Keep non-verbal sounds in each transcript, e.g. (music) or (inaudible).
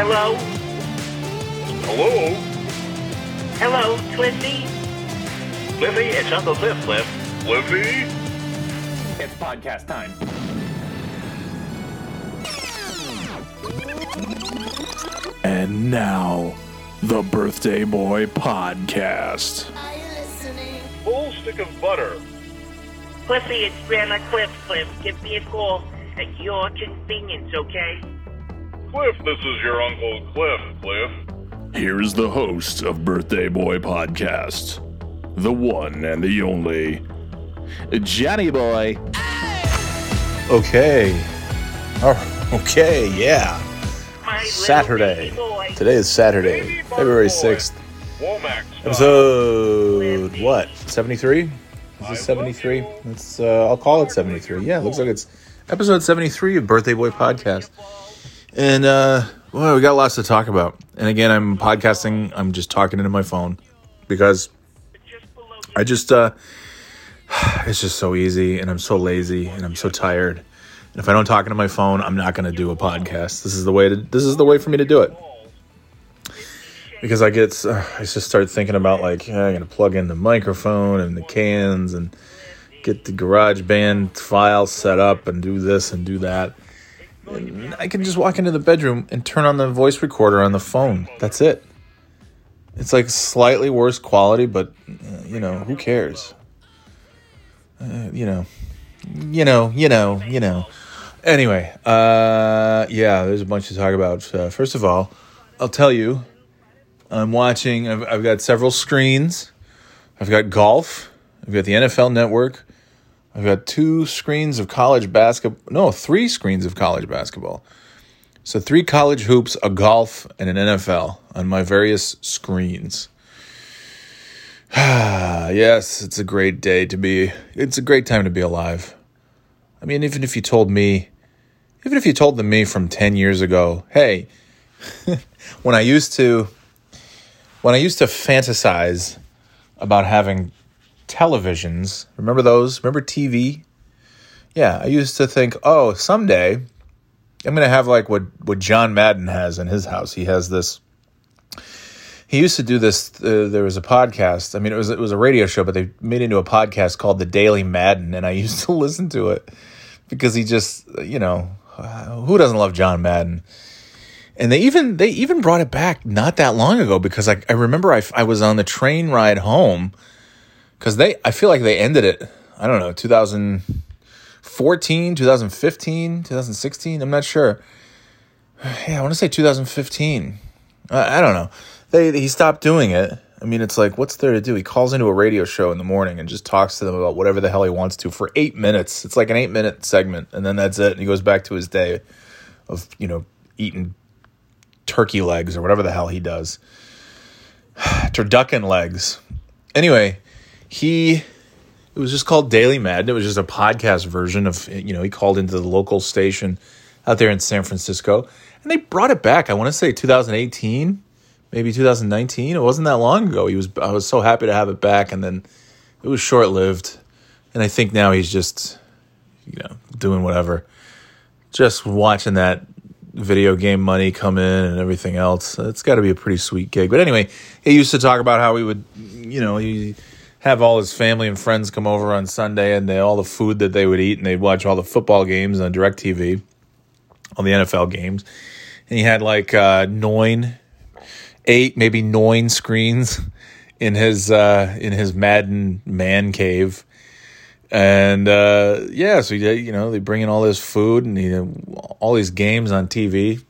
Hello? Hello? Hello, Cliffy? Liffy, it's Uncle Cliff, Cliff. Liffy? It's podcast time. And now, the Birthday Boy Podcast. Full stick of butter. Cliffy, it's Grandma Cliff. Cliff, give me a call at your convenience, okay? Cliff, this is your Uncle Cliff, Cliff. Here's the host of Birthday Boy Podcast, the one and the only Johnny Boy. Okay. Oh, okay, yeah. Saturday. Today is Saturday, February 6th. Episode, what, 73? Is this 73? It's, uh, I'll call it 73. Yeah, it looks like it's episode 73 of Birthday Boy Podcast. And, uh, well, we got lots to talk about. And again, I'm podcasting, I'm just talking into my phone because I just, uh, (sighs) it's just so easy and I'm so lazy and I'm so tired. And if I don't talk into my phone, I'm not going to do a podcast. This is the way to, this is the way for me to do it. Because I get, uh, I just start thinking about like, yeah, I'm to plug in the microphone and the cans and get the GarageBand file set up and do this and do that. I can just walk into the bedroom and turn on the voice recorder on the phone. That's it. It's like slightly worse quality, but uh, you know, who cares? Uh, you know, you know, you know, you know. Anyway, uh, yeah, there's a bunch to talk about. Uh, first of all, I'll tell you, I'm watching. I've, I've got several screens. I've got golf. I've got the NFL Network. I've got two screens of college basketball. No, three screens of college basketball. So three college hoops, a golf, and an NFL on my various screens. (sighs) yes, it's a great day to be. It's a great time to be alive. I mean, even if you told me, even if you told the me from ten years ago, hey, (laughs) when I used to, when I used to fantasize about having televisions, remember those? Remember TV? Yeah, I used to think, oh, someday I'm gonna have like what what John Madden has in his house. He has this. He used to do this. Uh, there was a podcast. I mean, it was it was a radio show, but they made it into a podcast called the Daily Madden, and I (laughs) used to listen to it because he just, you know, who doesn't love John Madden? And they even they even brought it back not that long ago because I I remember I I was on the train ride home because they I feel like they ended it. I don't know 2014, 2015, 2016. I'm not sure. Yeah, I want to say 2015. I, I don't know. They he stopped doing it. I mean, it's like, what's there to do? He calls into a radio show in the morning and just talks to them about whatever the hell he wants to for eight minutes. It's like an eight minute segment, and then that's it. And he goes back to his day of you know eating turkey legs or whatever the hell he does. (sighs) Turducken legs. Anyway, he it was just called Daily Madden. It was just a podcast version of you know he called into the local station out there in San Francisco, and they brought it back. I want to say 2018, maybe 2019. It wasn't that long ago. He was I was so happy to have it back, and then it was short lived. And I think now he's just you know doing whatever, just watching that video game money come in and everything else. It's got to be a pretty sweet gig. But anyway, he used to talk about how he would, you know, he have all his family and friends come over on Sunday and they all the food that they would eat and they'd watch all the football games on DirecTV, all the NFL games. And he had like uh, nine, eight, maybe nine screens (laughs) in his uh, in his Madden man cave. And uh, yeah, so you know they bring in all this food and he had all these games on TV,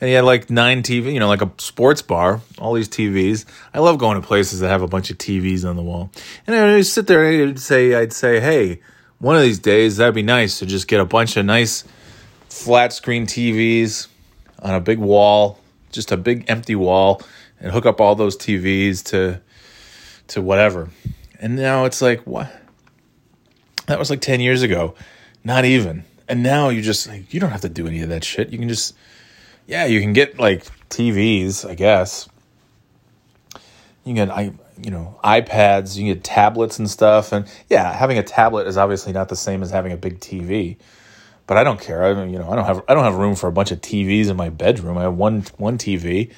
and he had like nine TV, you know, like a sports bar, all these TVs. I love going to places that have a bunch of TVs on the wall, and I would sit there and I'd say, I'd say, hey, one of these days that'd be nice to just get a bunch of nice flat screen TVs on a big wall, just a big empty wall, and hook up all those TVs to to whatever. And now it's like what that was like 10 years ago. Not even. And now you just like you don't have to do any of that shit. You can just yeah, you can get like TVs, I guess. You can get I you know, iPads, you can get tablets and stuff and yeah, having a tablet is obviously not the same as having a big TV. but I don't care. I don't, you know, I don't have I don't have room for a bunch of TVs in my bedroom. I have one one TV.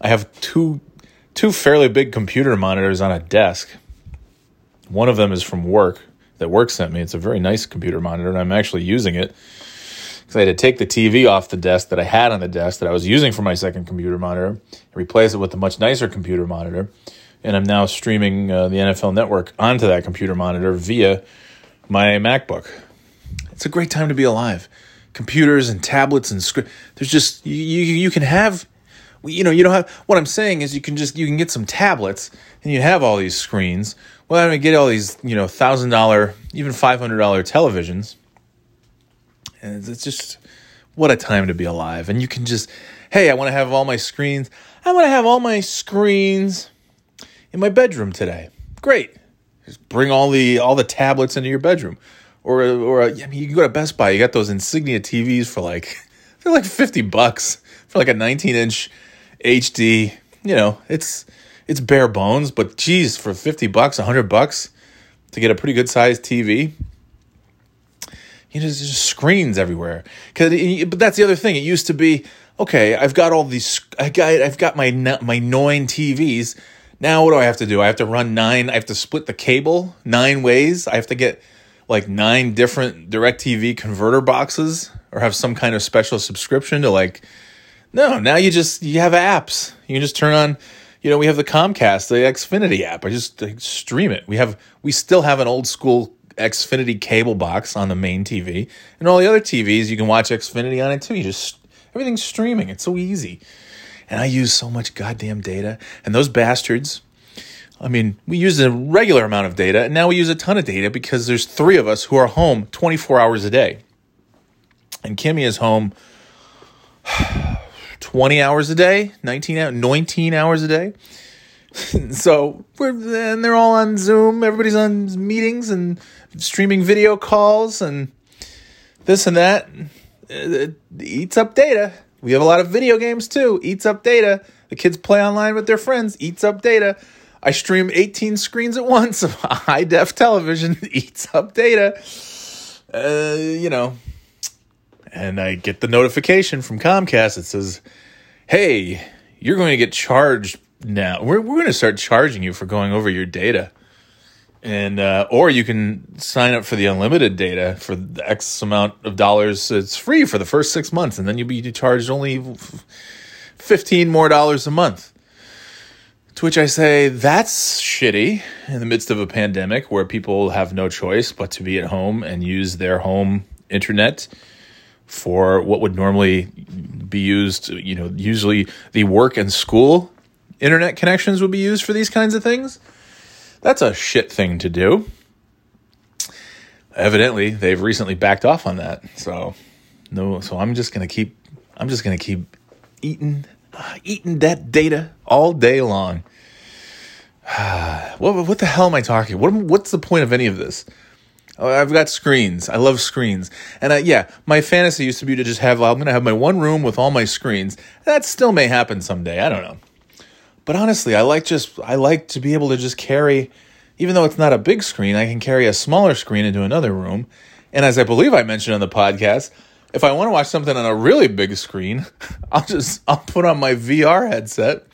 I have two two fairly big computer monitors on a desk. One of them is from work that work sent me. It's a very nice computer monitor, and I'm actually using it because I had to take the TV off the desk that I had on the desk that I was using for my second computer monitor and replace it with a much nicer computer monitor. And I'm now streaming uh, the NFL Network onto that computer monitor via my MacBook. It's a great time to be alive. Computers and tablets and screen. There's just you, you you can have you know you don't have what i'm saying is you can just you can get some tablets and you have all these screens well i mean get all these you know thousand dollar even five hundred dollar televisions and it's just what a time to be alive. And you can just hey i want to have all my screens. I want to have all my screens in my bedroom today. Great. Just bring all the all the tablets into your bedroom. Or or I mean you can go to best buy. You got those insignia tvs for like (laughs) they're like 50 bucks for like a 19 inch HD. You know, it's it's bare bones, but geez, for fifty bucks, hundred bucks to get a pretty good sized TV, you know, there's just screens everywhere. Cause it, but that's the other thing. It used to be okay. I've got all these. I got I've got my my nine TVs. Now what do I have to do? I have to run nine. I have to split the cable nine ways. I have to get like nine different DirecTV converter boxes or have some kind of special subscription to like no, now you just you have apps. You can just turn on. You know, we have the Comcast, the Xfinity app. I just stream it. We have we still have an old school Xfinity cable box on the main TV, and all the other TVs you can watch Xfinity on it too. You just everything's streaming. It's so easy, and I use so much goddamn data. And those bastards. I mean, we use a regular amount of data, and now we use a ton of data because there's three of us who are home 24 hours a day. And Kimmy is home (sighs) 20 hours a day, 19, 19 hours a day. (laughs) so and they're all on Zoom. Everybody's on meetings and streaming video calls and this and that. It eats up data. We have a lot of video games too. Eats up data. The kids play online with their friends. Eats up data. I stream 18 screens at (laughs) once of high def television. (laughs) Eats up data. Uh, you know, and I get the notification from Comcast that says hey, you're going to get charged now. We're, we're going to start charging you for going over your data. And, uh, or you can sign up for the unlimited data for the X amount of dollars. It's free for the first six months, and then you'll be charged only 15 more dollars a month. To which I say, that's shitty in the midst of a pandemic where people have no choice but to be at home and use their home internet for what would normally be used, you know, usually the work and school internet connections would be used for these kinds of things. That's a shit thing to do. Evidently, they've recently backed off on that. So, no, so I'm just going to keep I'm just going to keep eating (sighs) eating that data all day long. (sighs) what what the hell am I talking? What what's the point of any of this? Oh, I've got screens. I love screens. And uh, yeah, my fantasy used to be to just have, I'm going to have my one room with all my screens. That still may happen someday. I don't know. But honestly, I like just, I like to be able to just carry, even though it's not a big screen, I can carry a smaller screen into another room. And as I believe I mentioned on the podcast, if I want to watch something on a really big screen, (laughs) I'll just, I'll put on my VR headset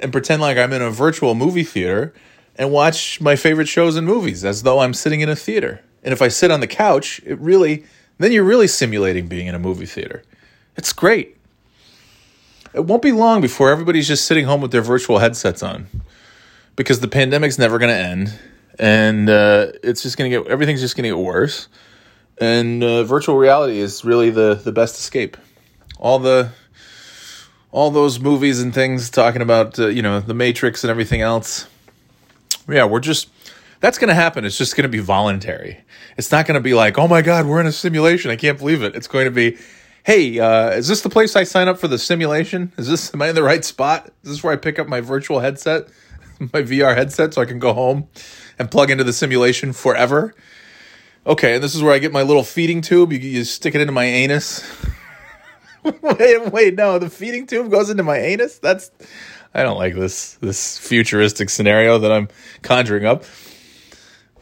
and pretend like I'm in a virtual movie theater and watch my favorite shows and movies as though I'm sitting in a theater. And if I sit on the couch, it really then you're really simulating being in a movie theater. It's great. It won't be long before everybody's just sitting home with their virtual headsets on because the pandemic's never going to end and uh, it's just going to get everything's just going to get worse. And uh, virtual reality is really the the best escape. All the all those movies and things talking about uh, you know the Matrix and everything else yeah, we're just that's going to happen. It's just going to be voluntary. It's not going to be like, oh my God, we're in a simulation. I can't believe it. It's going to be, hey, uh, is this the place I sign up for the simulation? Is this, am I in the right spot? Is this where I pick up my virtual headset, (laughs) my VR headset, so I can go home and plug into the simulation forever? Okay, and this is where I get my little feeding tube. You, you stick it into my anus. (laughs) wait, wait, no, the feeding tube goes into my anus? That's I don't like this this futuristic scenario that I'm conjuring up.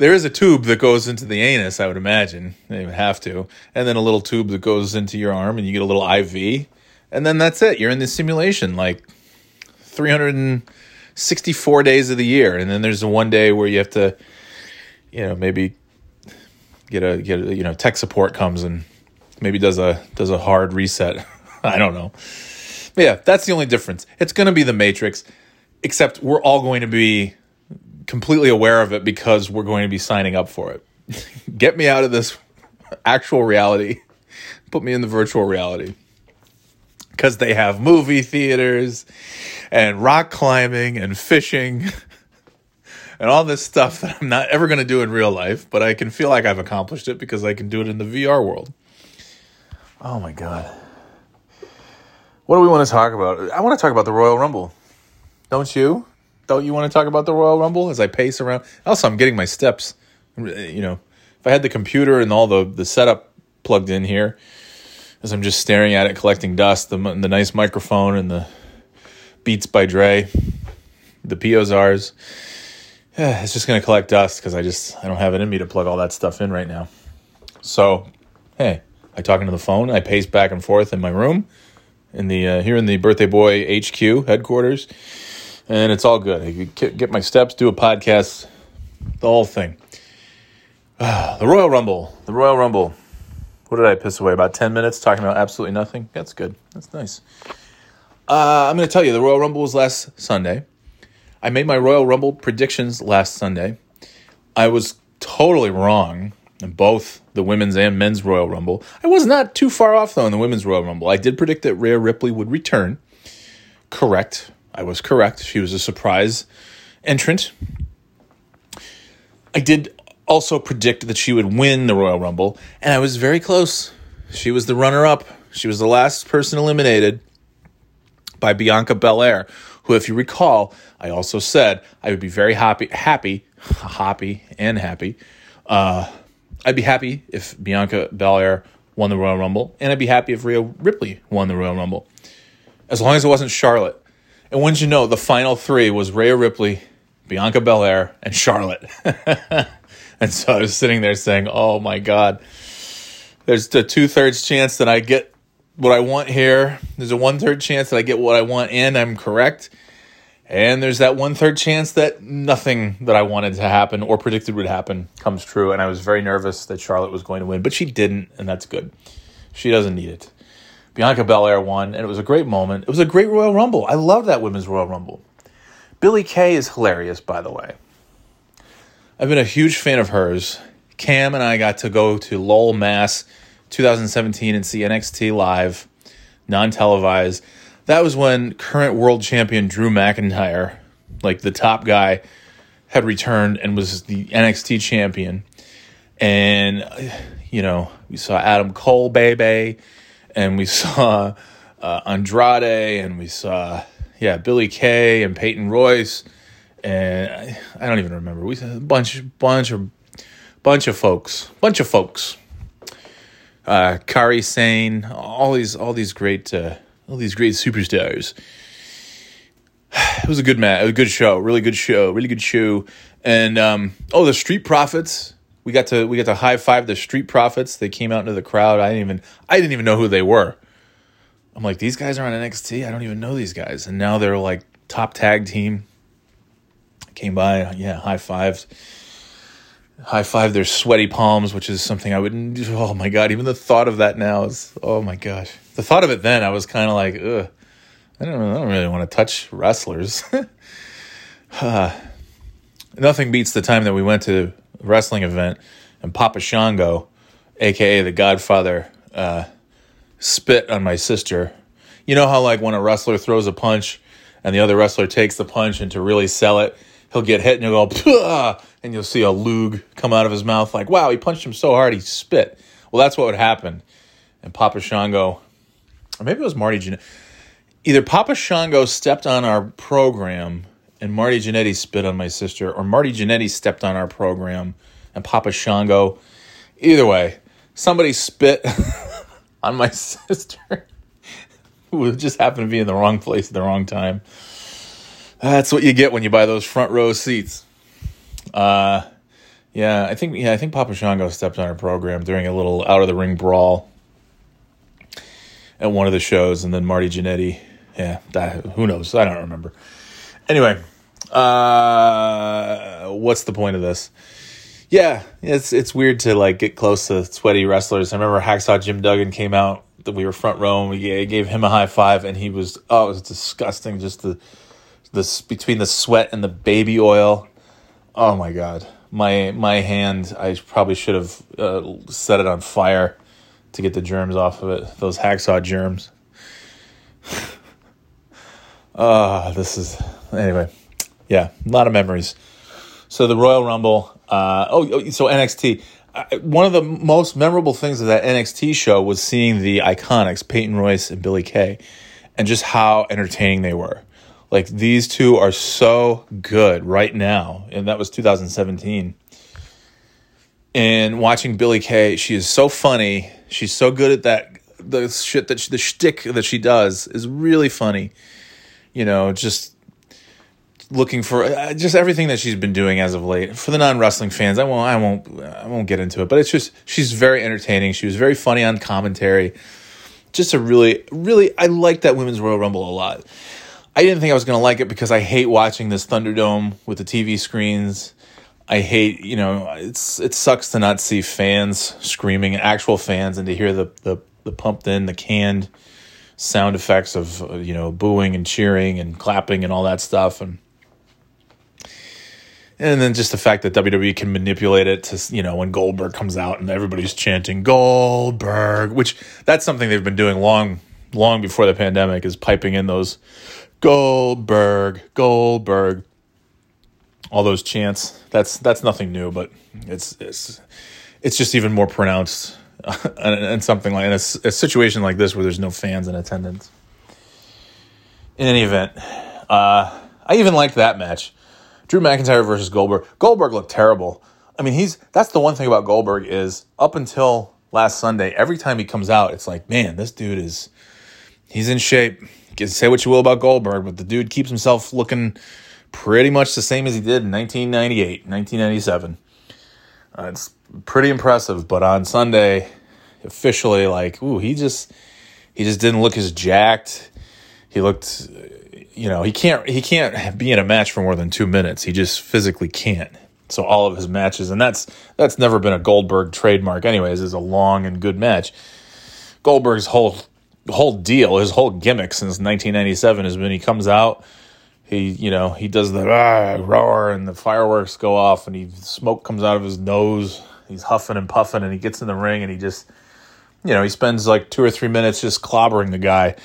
There is a tube that goes into the anus, I would imagine. They would have to. And then a little tube that goes into your arm and you get a little IV. And then that's it. You're in the simulation like 364 days of the year. And then there's one day where you have to, you know, maybe get a, get a, you know, tech support comes and maybe does a, does a hard reset. (laughs) I don't know. But yeah, that's the only difference. It's going to be the Matrix, except we're all going to be completely aware of it because we're going to be signing up for it. Get me out of this actual reality, put me in the virtual reality. Because they have movie theaters and rock climbing and fishing (laughs) and all this stuff that I'm not ever going to do in real life, but I can feel like I've accomplished it because I can do it in the VR world. Oh my God. What do we want to talk about? I want to talk about the Royal Rumble. Don't you? Don't you want to talk about the Royal Rumble as I pace around? Also, I'm getting my steps. You know, if I had the computer and all the the setup plugged in here, as I'm just staring at it, collecting dust, the the nice microphone and the Beats by Dre, the POZars, (sighs) it's just gonna collect dust because I just I don't have it in me to plug all that stuff in right now. So, hey, I talk into the phone. I pace back and forth in my room, in the uh, here in the Birthday Boy HQ headquarters and it's all good. I get my steps, do a podcast, the whole thing. (sighs) the Royal Rumble. The Royal Rumble. What did I piss away? About 10 minutes talking about absolutely nothing? That's good. That's nice. Uh, I'm going to tell you, the Royal Rumble was last Sunday. I made my Royal Rumble predictions last Sunday. I was totally wrong in both the women's and men's Royal Rumble. I was not too far off, though, in the women's Royal Rumble. I did predict that Rhea Ripley would return. Correct. I was correct. She was a surprise entrant. I did also predict that she would win the Royal Rumble, and I was very close. She was the runner up. She was the last person eliminated by Bianca Belair, who, if you recall, I also said I would be very happy, happy, happy, and happy. Uh, I'd be happy if Bianca Belair won the Royal Rumble, and I'd be happy if Rhea Ripley won the Royal Rumble, as long as it wasn't Charlotte. And wouldn't you know, the final three was Rhea Ripley, Bianca Belair, and Charlotte. (laughs) and so I was sitting there saying, "Oh my God, there's a two thirds chance that I get what I want here. There's a one third chance that I get what I want and I'm correct." And there's that one third chance that nothing that I wanted to happen or predicted would happen comes true. And I was very nervous that Charlotte was going to win, but she didn't, and that's good. She doesn't need it. Bianca Belair won, and it was a great moment. It was a great Royal Rumble. I love that Women's Royal Rumble. Billie Kay is hilarious, by the way. I've been a huge fan of hers. Cam and I got to go to Lowell, Mass 2017 and see NXT live, non televised. That was when current world champion Drew McIntyre, like the top guy, had returned and was the NXT champion. And, you know, we saw Adam Cole, baby and we (laughs) saw uh, Andrade, and we saw yeah Billie Kay and Peyton Royce, and I, I don't even remember. We saw a bunch, bunch of, bunch of folks, bunch of folks. Uh, Kairi Sane, all these, all these great, uh, all these great superstars. (sighs) It was a good match, a good show, really good show, really good show. And um, oh, the Street Profits we got to we got to high five the Street Profits. They came out into the crowd. I didn't even I didn't even know who they were. I'm like, these guys are on NXT. I don't even know these guys, and now they're like top tag team. Came by, yeah, high fives. High five their sweaty palms, which is something I wouldn't. Oh my god! Even the thought of that now is. Oh my gosh! The thought of it then, I was kind of like, ugh. I don't. I don't really want to touch wrestlers. uh, (laughs) nothing beats the time that we went to wrestling event, and Papa Shango, aka the Godfather, uh, spit on my sister. You know how like when a wrestler throws a punch and the other wrestler takes the punch, and to really sell it, he'll get hit and he'll go, and you'll see a lug come out of his mouth like, wow, he punched him so hard he spit. Well, that's what would happen. And Papa Shango, or maybe it was Marty Jannetty. Either Papa Shango stepped on our program and Marty Jannetty spit on my sister, or Marty Jannetty stepped on our program and Papa Shango. Either way, somebody spit (laughs) on my sister (laughs) who just happened to be in the wrong place at the wrong time. That's what you get when you buy those front row seats. Uh, Yeah, I think yeah, I think Papa Shango stepped on our program during a little out of the ring brawl at one of the shows, and then Marty Jannetty. Yeah, that, who knows? I don't remember. Anyway, uh, what's the point of this? Yeah, it's it's weird to like get close to sweaty wrestlers. I remember Hacksaw Jim Duggan came out that we were front row and we gave, him a high five, and he was oh, it was disgusting. Just the this between the sweat and the baby oil. Oh my god, my my hand. I probably should have uh, set it on fire to get the germs off of it. Those hacksaw germs. (laughs) Ah, uh, this is anyway. Yeah, a lot of memories. So the Royal Rumble. Uh, oh, oh so NXT. Uh, one of the most memorable things of that NXT show was seeing the IIconics, Peyton Royce and Billie Kay, and just how entertaining they were. Like these two are so good right now, and that was 2017. And watching Billie Kay, she is so funny. She's so good at that. The shit that she, the shtick that she does is really funny. You know, just looking for uh, just everything that she's been doing as of late. For the non wrestling fans, I won't, I won't, I won't get into it. But it's just she's very entertaining. She was very funny on commentary. Just a really, really, I like that women's Royal Rumble a lot. I didn't think I was going to like it because I hate watching this Thunderdome with the TV screens. I hate, you know, it's it sucks to not see fans screaming, actual fans, and to hear the the, the pumped in, the canned sound effects of uh, you know booing and cheering and clapping and all that stuff, and and then just the fact that WWE can manipulate it to you know when Goldberg comes out and everybody's chanting Goldberg, which that's something they've been doing long long before the pandemic is piping in those Goldberg, Goldberg. All those chants. That's that's nothing new, but it's it's it's just even more pronounced (laughs) and, something like in a, a, situation like this where there's no fans in attendance. In any event, uh, I even liked that match. Drew McIntyre versus Goldberg. Goldberg looked terrible. I mean, he's that's the one thing about Goldberg is up until last Sunday, every time he comes out, it's like, man, this dude is he's in shape say what you will about Goldberg, but the dude keeps himself looking pretty much the same as he did in 1998, 1997. Uh, it's pretty impressive, but on Sunday, officially, like, ooh, he just he just didn't look as jacked. He looked, you know, he can't he can't be in a match for more than two minutes. He just physically can't. So all of his matches, and that's that's never been a Goldberg trademark, anyways, is a long and good match. Goldberg's whole whole deal, his whole gimmick since 1997 is when he comes out, he you know he does the ah, roar and the fireworks go off and he smoke comes out of his nose. He's huffing and puffing and he gets in the ring and he just you know he spends like two or three minutes just clobbering the guy.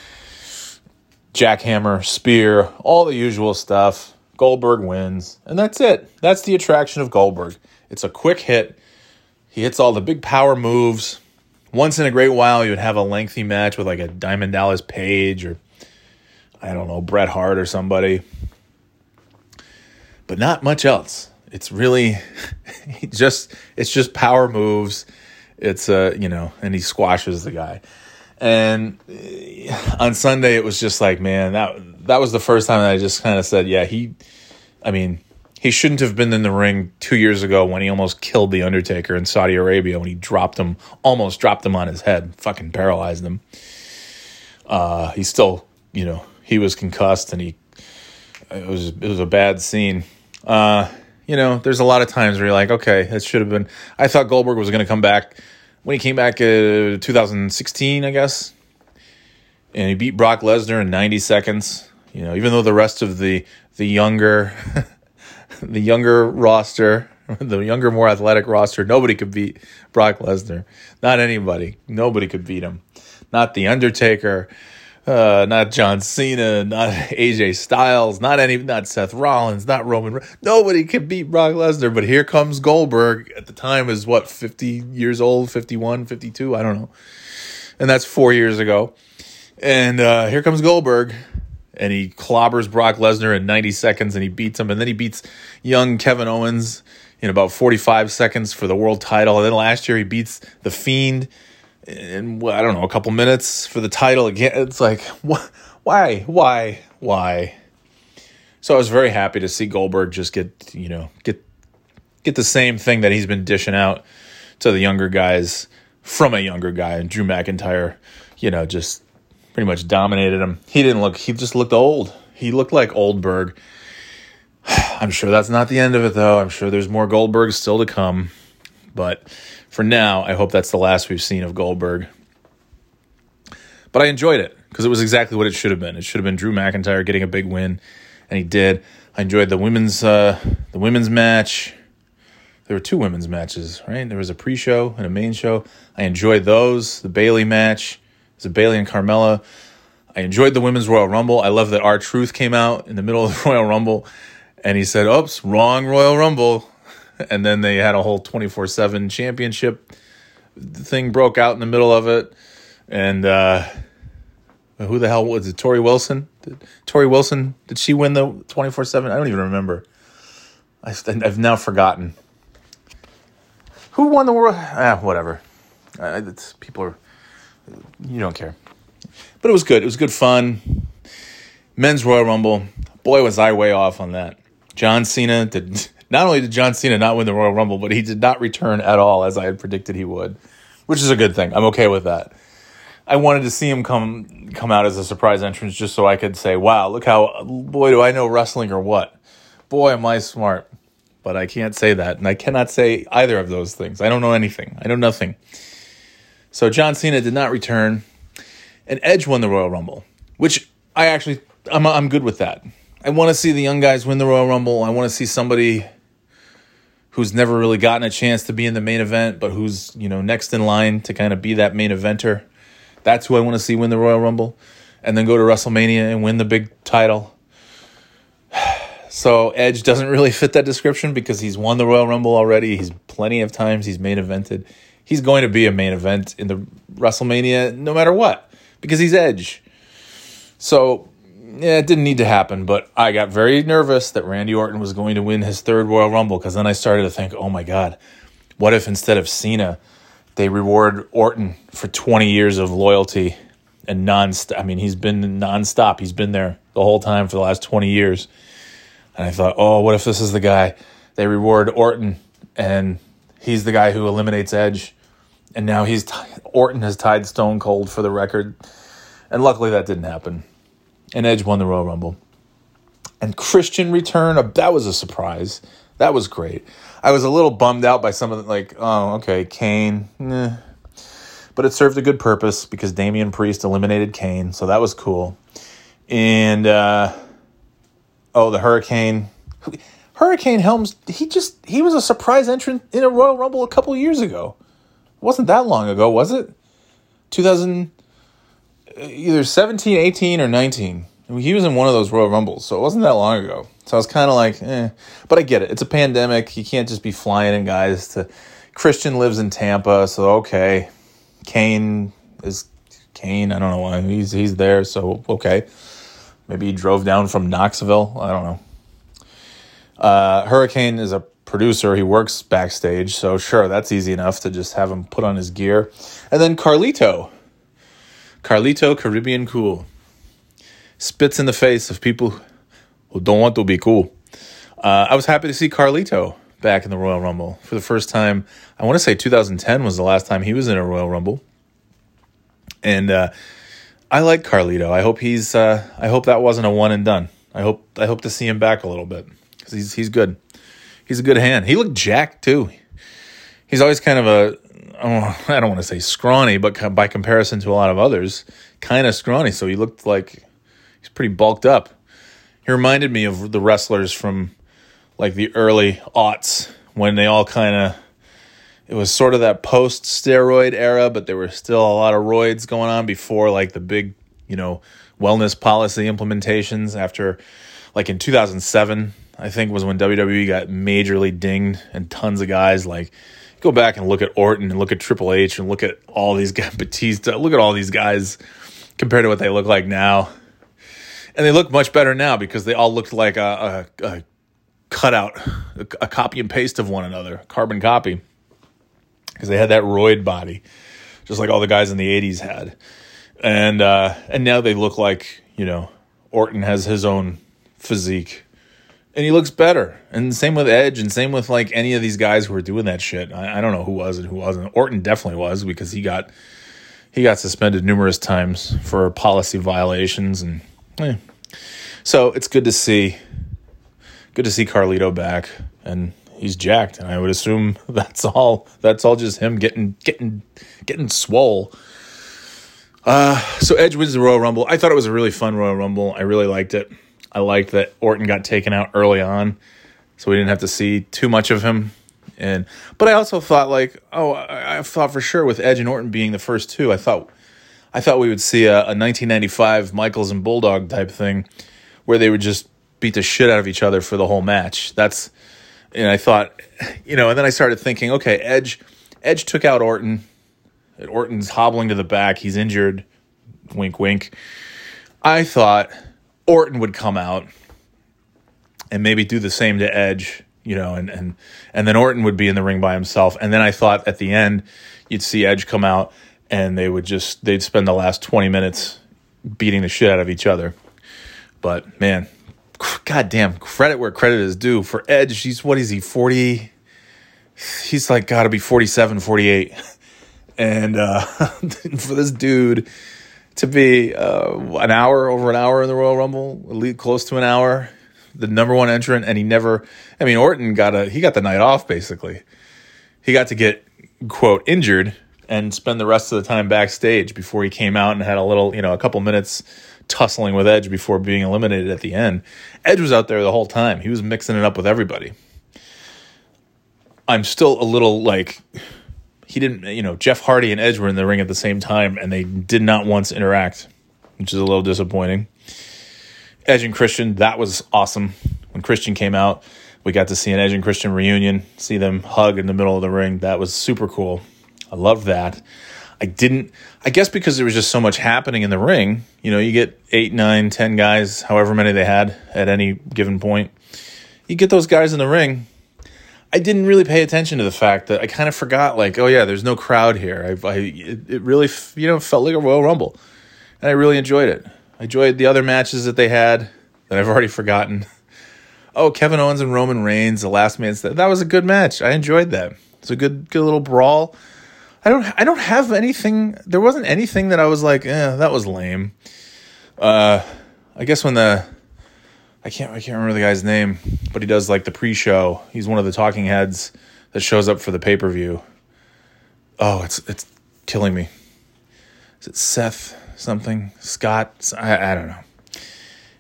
Jackhammer, spear, all the usual stuff. Goldberg wins, and that's it. That's the attraction of Goldberg. It's a quick hit. He hits all the big power moves once in a great while you would have a lengthy match with like a Diamond Dallas Page or I don't know Bret Hart or somebody, but not much else. It's really (laughs) just it's just power moves. It's uh you know, and he squashes the guy. And uh, on Sunday it was just like man that that was the first time I just kind of said yeah he, I mean he shouldn't have been in the ring two years ago when he almost killed the Undertaker in Saudi Arabia when he dropped him, almost dropped him on his head, fucking paralyzed him. Uh, he still, you know, he was concussed and he, it was it was a bad scene. Uh, you know, there's a lot of times where you're like, okay, it should have been. I thought Goldberg was going to come back when he came back uh, in 2016, I guess, and he beat Brock Lesnar in 90 seconds. You know, even though the rest of the the younger (laughs) the younger roster, (laughs) the younger, more athletic roster, nobody could beat Brock Lesnar. Not anybody. Nobody could beat him. Not The Undertaker, uh, not John Cena, not (laughs) AJ Styles, not any, not Seth Rollins, not Roman. Nobody could beat Brock Lesnar. But here comes Goldberg. At the time, is what fifty years old, 51, 52? I don't know. And that's four years ago. And uh, here comes Goldberg and he clobbers Brock Lesnar in 90 seconds and he beats him. And then he beats young Kevin Owens in about 45 seconds for the world title. And then last year he beats The Fiend in, I don't know, a couple minutes for the title again. It's like, wh- why, why, why? So I was very happy to see Goldberg just get, you know, get get the same thing that he's been dishing out to the younger guys from a younger guy. And Drew McIntyre, you know, just pretty much dominated him. He didn't look, he just looked old. He looked like Oldberg. (sighs) I'm sure that's not the end of it, though. I'm sure there's more Goldberg still to come. But for now, I hope that's the last we've seen of Goldberg. But I enjoyed it because it was exactly what it should have been. It should have been Drew McIntyre getting a big win, and he did. I enjoyed the women's uh, the women's match. There were two women's matches, right? There was a pre-show and a main show. I enjoyed those. The Bayley match, it a Bayley and Carmella. I enjoyed the women's Royal Rumble. I love that R-Truth came out in the middle of the (laughs) Royal Rumble, and he said, "Oops, wrong Royal Rumble," and then they had a whole twenty four seven championship thing broke out in the middle of it, and uh, who the hell was it? Torrie Wilson? Did, Torrie Wilson did she win the twenty four seven? I don't even remember. I, I've now forgotten. Who won the world? Ah, whatever. It's, people are. You don't care. But it was good. It was good fun. Men's Royal Rumble. Boy, was I way off on that. John Cena did. Not only did John Cena not win the Royal Rumble, but he did not return at all as I had predicted he would, which is a good thing. I'm okay with that. I wanted to see him come come out as a surprise entrance just so I could say, "Wow, look how boy do I know wrestling or what? Boy, am I smart." But I can't say that, and I cannot say either of those things. I don't know anything. I know nothing. So John Cena did not return, and Edge won the Royal Rumble, which I actually I'm I'm good with that. I want to see the young guys win the Royal Rumble. I want to see somebody who's never really gotten a chance to be in the main event, but who's you know next in line to kind of be that main eventer. That's who I want to see win the Royal Rumble, and then go to WrestleMania and win the big title. (sighs) So Edge doesn't really fit that description because he's won the Royal Rumble already. He's plenty of times he's main evented. He's going to be a main event in the WrestleMania no matter what because he's Edge. So yeah, it didn't need to happen, but I got very nervous that Randy Orton was going to win his third Royal Rumble because then I started to think, oh my God, what if instead of Cena, they reward Orton for 20 years of loyalty and non I mean, he's been nonstop. He's been there the whole time for the last 20 years. And I thought, oh, what if this is the guy? They reward Orton and he's the guy who eliminates Edge. And now he's t- Orton has tied Stone Cold for the record. And luckily that didn't happen and Edge won the Royal Rumble. And Christian return, uh, that was a surprise. That was great. I was a little bummed out by some of the, like, oh, okay, Kane. Eh. But it served a good purpose because Damian Priest eliminated Kane, so that was cool. And, uh, oh, the Hurricane. Hurricane Helms, he just, he was a surprise entrant in a Royal Rumble a couple years ago. It wasn't that long ago, was it? 2000- either 17, 18, or 19. He was in one of those Royal Rumbles, so it wasn't that long ago. So I was kind of like, eh. But I get it. It's a pandemic. You can't just be flying in guys to. Christian lives in Tampa, so okay. Kane is Kane. I don't know why he's he's there, so okay. Maybe he drove down from Knoxville. I don't know. Uh, Hurricane is a producer. He works backstage, so sure, that's easy enough to just have him put on his gear. And then Carlito, Carlito Caribbean Cool spits in the face of people who don't want to be cool. Uh, I was happy to see Carlito back in the Royal Rumble for the first time. I want to say 2010 was the last time he was in a Royal Rumble, and uh, I like Carlito. I hope he's. Uh, I hope that wasn't a one and done. I hope. I hope to see him back a little bit because he's he's good. He's a good hand. He looked jacked too. He's always kind of a oh, I don't want to say scrawny, but by comparison to a lot of others, kind of scrawny. So he looked like he's pretty bulked up. He reminded me of the wrestlers from like the early aughts when they all kind of it was sort of that post steroid era, but there were still a lot of roids going on before like the big, you know, wellness policy implementations after like in 2007, I think was when WWE got majorly dinged and tons of guys like go back and look at Orton and look at Triple H and look at all these guys, (laughs) Batista, look at all these guys compared to what they look like now. And they look much better now because they all looked like a, a, a cutout, a, a copy and paste of one another, carbon copy. Because they had that roid body, just like all the guys in the 80s had. And uh, and now they look like, you know, Orton has his own physique and he looks better. And same with Edge, and same with like any of these guys who are doing that shit. I, I don't know who was and who wasn't. Orton definitely was because he got he got suspended numerous times for policy violations, and eh. so it's good to see good to see Carlito back, and he's jacked. And I would assume (laughs) that's all. That's all just him getting getting getting swole. Uh, so Edge wins the Royal Rumble. I thought it was a really fun Royal Rumble. I really liked it. I liked that Orton got taken out early on, so we didn't have to see too much of him. And but I also thought like, oh, I, I thought for sure with Edge and Orton being the first two, I thought I thought we would see a, a 1995 Michaels and Bulldog type thing where they would just beat the shit out of each other for the whole match. That's and I thought, you know, and then I started thinking, okay, Edge Edge took out Orton. Orton's hobbling to the back. He's injured. Wink, wink. I thought Orton would come out and maybe do the same to Edge, you know, and and and then Orton would be in the ring by himself. And then I thought at the end you'd see Edge come out and they would just they'd spend the last 20 minutes beating the shit out of each other. But man, goddamn, credit where credit is due for Edge. He's what is he, 40? He's like got to be 47, 48. (laughs) And uh, (laughs) for this dude to be uh, an hour over an hour in the Royal Rumble, close to an hour, the number one entrant, and he never. I mean, Orton got a he got the night off basically. He got to get quote injured and spend the rest of the time backstage before he came out and had a little, you know, a couple minutes tussling with Edge before being eliminated at the end. Edge was out there the whole time. He was mixing it up with everybody. I'm still a little like he didn't, you know, Jeff Hardy and Edge were in the ring at the same time and they did not once interact, which is a little disappointing. Edge and Christian, that was awesome. When Christian came out, we got to see an Edge and Christian reunion, see them hug in the middle of the ring. That was super cool. I love that. I didn't, I guess because there was just so much happening in the ring. You know, you get eight, nine, ten guys, however many they had at any given point. You get those guys in the ring, I didn't really pay attention to the fact that I kind of forgot, like, oh yeah, there's no crowd here. I, I it, really, you know, felt like a Royal Rumble, and I really enjoyed it. I enjoyed the other matches that they had that I've already forgotten. Oh, Kevin Owens and Roman Reigns, the last man. That was a good match. I enjoyed that. It's a good, good little brawl. I don't, I don't have anything. There wasn't anything that I was like, eh, that was lame. Uh, I guess when the I can't I can't remember the guy's name, but he does like the pre-show. He's one of the talking heads that shows up for the pay-per-view. Oh, it's it's killing me. Is it Seth something? Scott? I, I don't know.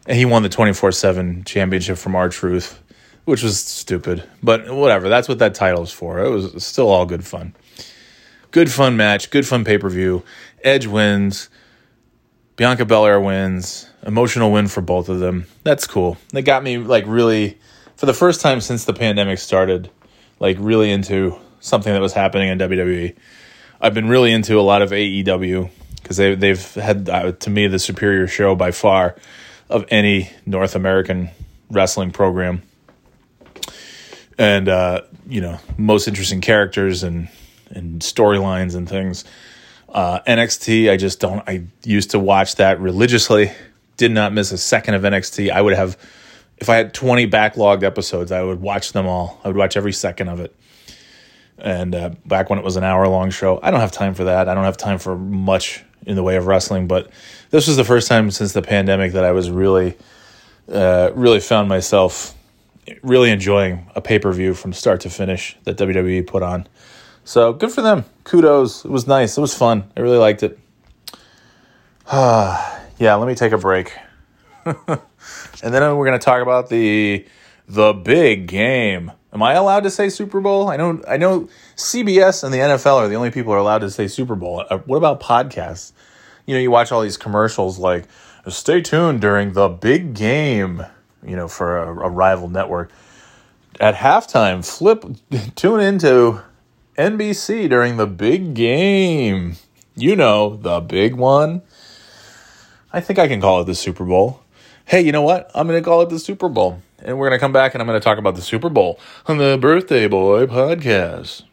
And he won the 24/7 championship from R-Truth, which was stupid, but whatever. That's what that title is for. It was still all good fun. Good fun match, good fun pay-per-view. Edge wins. Bianca Belair wins. Emotional win for both of them. That's cool. That got me like really for the first time since the pandemic started, like really into something that was happening in WWE. I've been really into a lot of AEW because they they've had uh, to me the superior show by far of any North American wrestling program, and uh, you know most interesting characters and and storylines and things. Uh, NXT, I just don't. I used to watch that religiously. Did not miss a second of NXT. I would have, if I had 20 backlogged episodes, I would watch them all. I would watch every second of it. And uh, back when it was an hour long show, I don't have time for that. I don't have time for much in the way of wrestling. But this was the first time since the pandemic that I was really, uh, really found myself really enjoying a pay per view from start to finish that WWE put on. So good for them. Kudos. It was nice. It was fun. I really liked it. (sighs) yeah, let me take a break. (laughs) and then we're going to talk about the the big game. Am I allowed to say Super Bowl? I know I know CBS and the NFL are the only people who are allowed to say Super Bowl. Uh, what about podcasts? You know, you watch all these commercials like stay tuned during the big game, you know, for a, a rival network. At halftime, flip (laughs) tune into NBC during the big game. You know, the big one. I think I can call it the Super Bowl. Hey, you know what? I'm going to call it the Super Bowl. And we're going to come back and I'm going to talk about the Super Bowl on the Birthday Boy podcast.